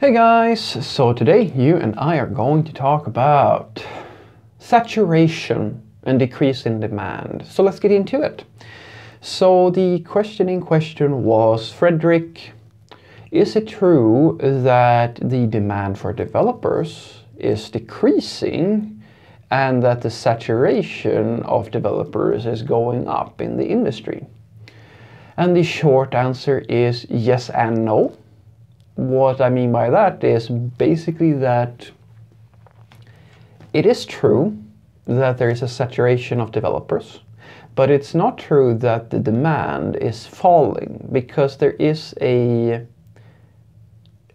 Hey guys, so today you and I are going to talk about saturation and decrease in demand. So let's get into it. So the question in question was, Frederick, is it true that the demand for developers is decreasing and that the saturation of developers is going up in the industry? And the short answer is yes and no. What I mean by that is basically that it is true that there is a saturation of developers, but it's not true that the demand is falling because there is a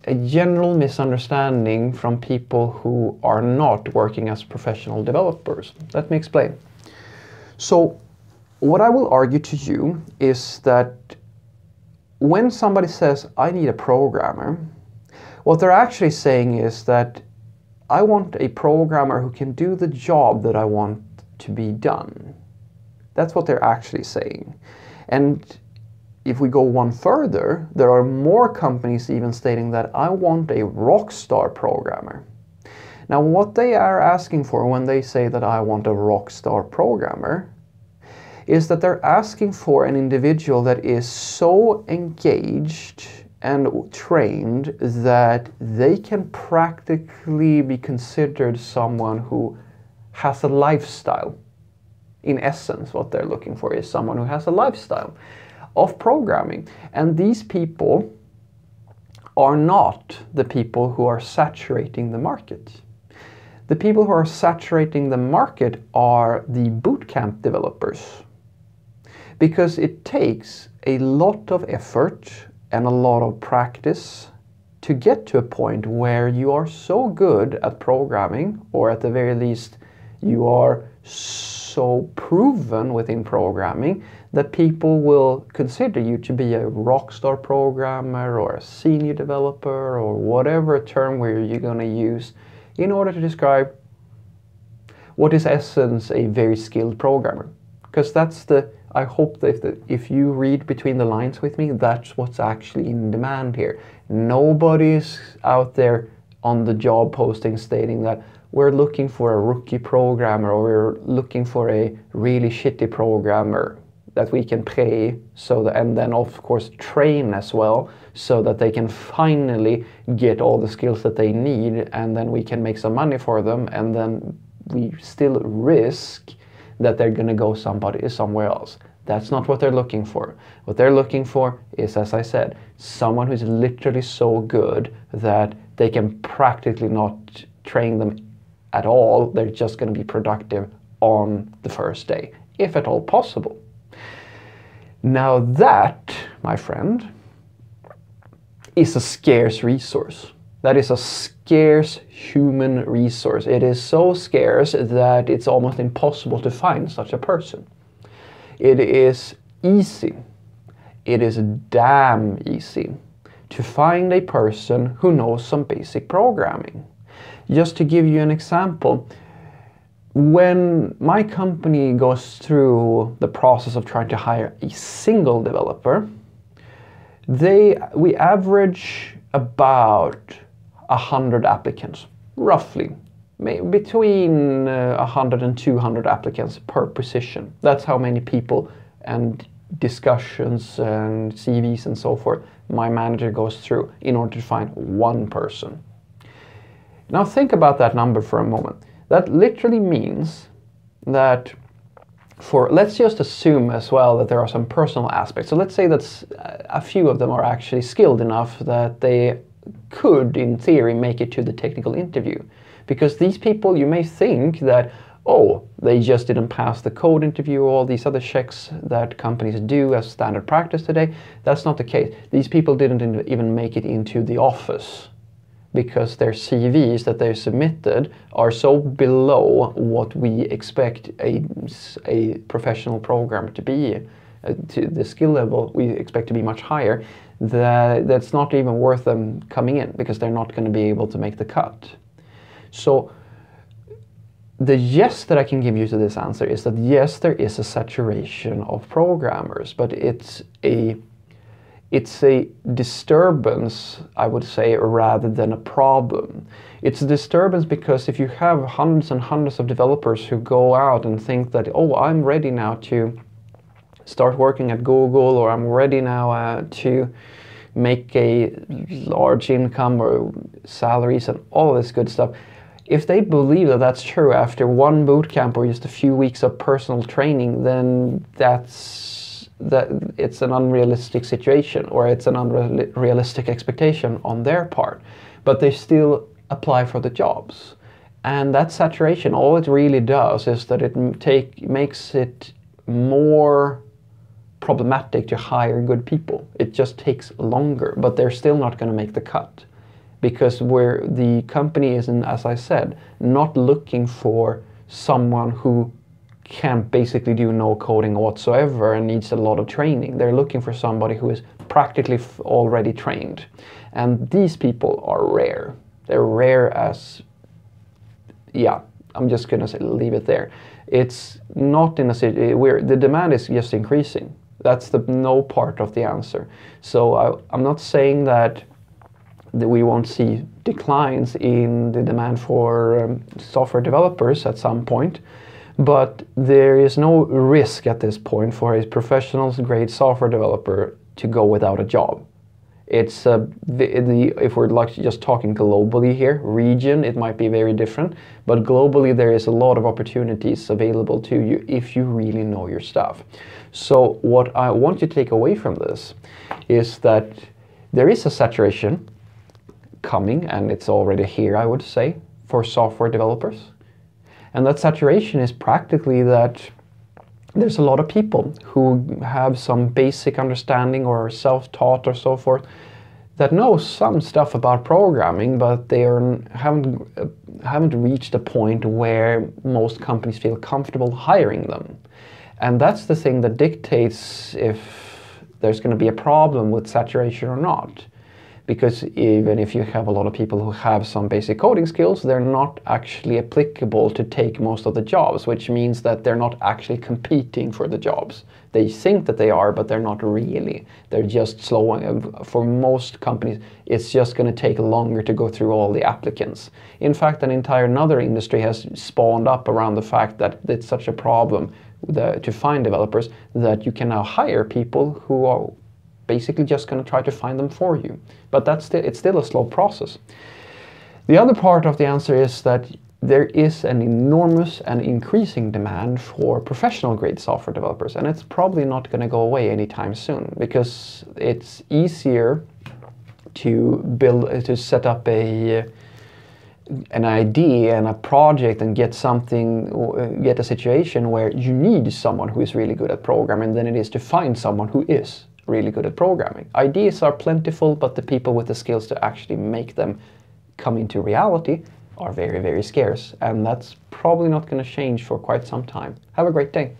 a general misunderstanding from people who are not working as professional developers. Let me explain. So, what I will argue to you is that when somebody says, I need a programmer, what they're actually saying is that I want a programmer who can do the job that I want to be done. That's what they're actually saying. And if we go one further, there are more companies even stating that I want a rock star programmer. Now, what they are asking for when they say that I want a rock star programmer is that they're asking for an individual that is so engaged and trained that they can practically be considered someone who has a lifestyle. In essence, what they're looking for is someone who has a lifestyle of programming. And these people are not the people who are saturating the market. The people who are saturating the market are the bootcamp developers because it takes a lot of effort and a lot of practice to get to a point where you are so good at programming, or at the very least, you are so proven within programming that people will consider you to be a rockstar programmer or a senior developer or whatever term where you're going to use in order to describe what is essence a very skilled programmer. Because that's the I hope that if, the, if you read between the lines with me, that's what's actually in demand here. Nobody's out there on the job posting stating that we're looking for a rookie programmer or we're looking for a really shitty programmer that we can pay so that, and then of course train as well so that they can finally get all the skills that they need and then we can make some money for them and then we still risk that they're going to go somebody somewhere else. That's not what they're looking for. What they're looking for is, as I said, someone who's literally so good that they can practically not train them at all. They're just going to be productive on the first day, if at all possible. Now, that, my friend, is a scarce resource. That is a scarce human resource. It is so scarce that it's almost impossible to find such a person. It is easy, it is damn easy to find a person who knows some basic programming. Just to give you an example, when my company goes through the process of trying to hire a single developer, they we average about 100 applicants, roughly. Between uh, 100 and 200 applicants per position. That's how many people and discussions and CVs and so forth my manager goes through in order to find one person. Now think about that number for a moment. That literally means that for let's just assume as well that there are some personal aspects. So let's say that a few of them are actually skilled enough that they could, in theory, make it to the technical interview. Because these people, you may think that, oh, they just didn't pass the code interview or all these other checks that companies do as standard practice today. That's not the case. These people didn't even make it into the office because their CVs that they submitted are so below what we expect a, a professional programmer to be. Uh, to the skill level we expect to be much higher that that's not even worth them coming in because they're not going to be able to make the cut. So the yes that I can give you to this answer is that yes, there is a saturation of programmers, but it's a it's a disturbance, I would say, rather than a problem. It's a disturbance because if you have hundreds and hundreds of developers who go out and think that, oh, I'm ready now to start working at Google or I'm ready now uh, to make a large income or salaries and all this good stuff. If they believe that that's true after one boot camp or just a few weeks of personal training, then that's that it's an unrealistic situation or it's an unrealistic expectation on their part. But they still apply for the jobs. And that saturation, all it really does is that it take makes it more problematic to hire good people. It just takes longer, but they're still not going to make the cut because where the company is, not as I said, not looking for someone who can basically do no coding whatsoever and needs a lot of training. They're looking for somebody who is practically already trained. And these people are rare. They're rare as, yeah, I'm just gonna say, leave it there. It's not in a city where the demand is just increasing. That's the no part of the answer. So I, I'm not saying that, that we won't see declines in the demand for um, software developers at some point, but there is no risk at this point for a professional grade software developer to go without a job. It's uh, the, the, if we're like just talking globally here, region, it might be very different, but globally there is a lot of opportunities available to you if you really know your stuff. So what I want you to take away from this is that there is a saturation coming, and it's already here, I would say, for software developers. And that saturation is practically that there's a lot of people who have some basic understanding or self-taught or so forth that know some stuff about programming, but they are, haven't uh, haven't reached a point where most companies feel comfortable hiring them, and that's the thing that dictates if there's going to be a problem with saturation or not because even if you have a lot of people who have some basic coding skills, they're not actually applicable to take most of the jobs, which means that they're not actually competing for the jobs. They think that they are, but they're not really. They're just slow. For most companies, it's just going to take longer to go through all the applicants. In fact, an entire another industry has spawned up around the fact that it's such a problem to find developers that you can now hire people who are basically just going to try to find them for you. But that's still, it's still a slow process. The other part of the answer is that there is an enormous and increasing demand for professional grade software developers and it's probably not going to go away anytime soon because it's easier to build uh, to set up a an idea and a project and get something uh, get a situation where you need someone who is really good at programming than it is to find someone who is really good at programming. Ideas are plentiful, but the people with the skills to actually make them come into reality are very, very scarce. And that's probably not going to change for quite some time. Have a great day.